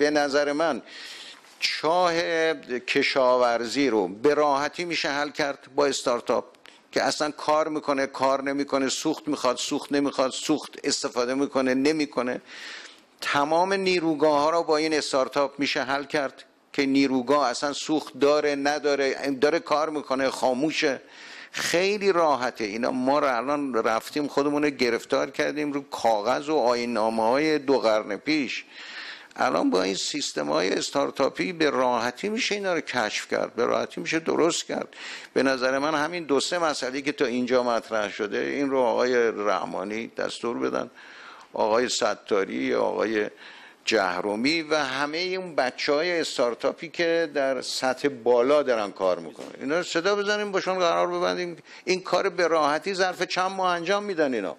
به نظر من چاه کشاورزی رو به راحتی میشه حل کرد با استارتاپ که اصلا کار می‌کنه کار نمی‌کنه سوخت می‌خواد سوخت نمی‌خواد سوخت استفاده می‌کنه نمی‌کنه. تمام نیروگاه ها رو با این استارتاپ میشه حل کرد که نیروگاه اصلا سوخت داره نداره داره کار می‌کنه خاموشه. خیلی راحته. اینا ما رو الان رفتیم خودمون رو گرفتار کردیم رو کاغذ و آین های دو قرن پیش. الان با این سیستم های استارتاپی به راحتی میشه اینا رو کشف کرد به راحتی میشه درست کرد. به نظر من همین دو سه مسئله که تا اینجا مطرح شده این رو آقای رحمانی دستور بدن آقای ستاری آقای جهرومی و همه اون بچه های استارتاپی که در سطح بالا دارن کار می‌کنن. اینا صدا بزنیم باشون قرار ببندیم. این کار به راحتی ظرف چند ماه انجام میدن اینا.